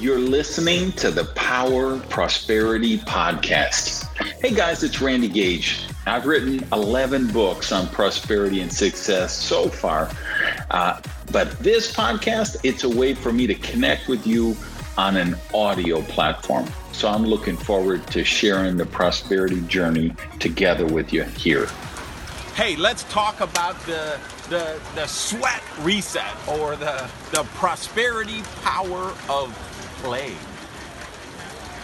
You're listening to the Power Prosperity Podcast. Hey guys, it's Randy Gage. I've written 11 books on prosperity and success so far. Uh, but this podcast, it's a way for me to connect with you on an audio platform. So I'm looking forward to sharing the prosperity journey together with you here. Hey, let's talk about the the, the sweat reset or the, the prosperity power of play.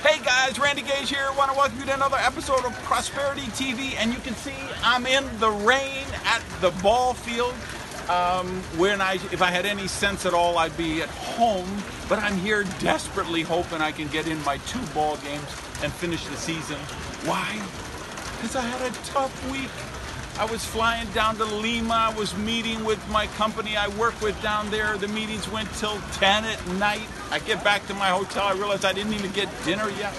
Hey guys, Randy Gage here. Want to welcome you to another episode of Prosperity TV. And you can see I'm in the rain at the ball field. Um, when I, if I had any sense at all, I'd be at home. But I'm here desperately hoping I can get in my two ball games and finish the season. Why? Because I had a tough week. I was flying down to Lima. I was meeting with my company I work with down there. The meetings went till 10 at night. I get back to my hotel. I realize I didn't even get dinner yet.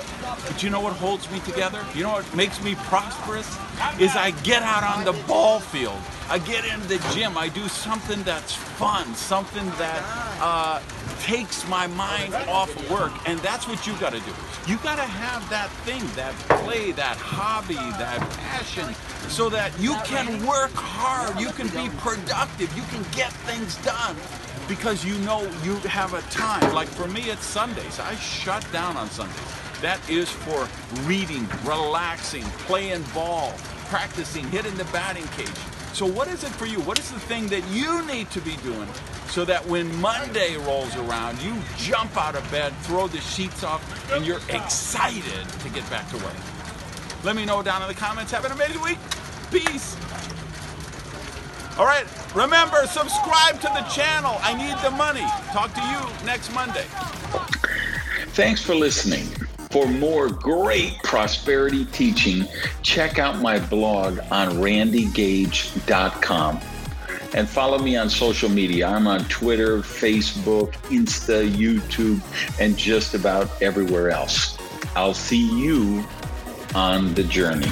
But you know what holds me together? You know what makes me prosperous? Is I get out on the ball field. I get in the gym. I do something that's fun, something that uh, takes my mind off work. And that's what you got to do. You got to have that thing, that play, that hobby, that passion, so that you can work hard. You can be productive. You can get things done because you know you have a time. Like for me, it's Sundays. I shut down on Sundays. That is for reading, relaxing, playing ball, practicing, hitting the batting cage. So, what is it for you? What is the thing that you need to be doing so that when Monday rolls around, you jump out of bed, throw the sheets off, and you're excited to get back to work? Let me know down in the comments. Have an amazing week. Peace. All right, remember, subscribe to the channel. I need the money. Talk to you next Monday. Thanks for listening. For more great prosperity teaching, check out my blog on randygage.com and follow me on social media. I'm on Twitter, Facebook, Insta, YouTube, and just about everywhere else. I'll see you on the journey.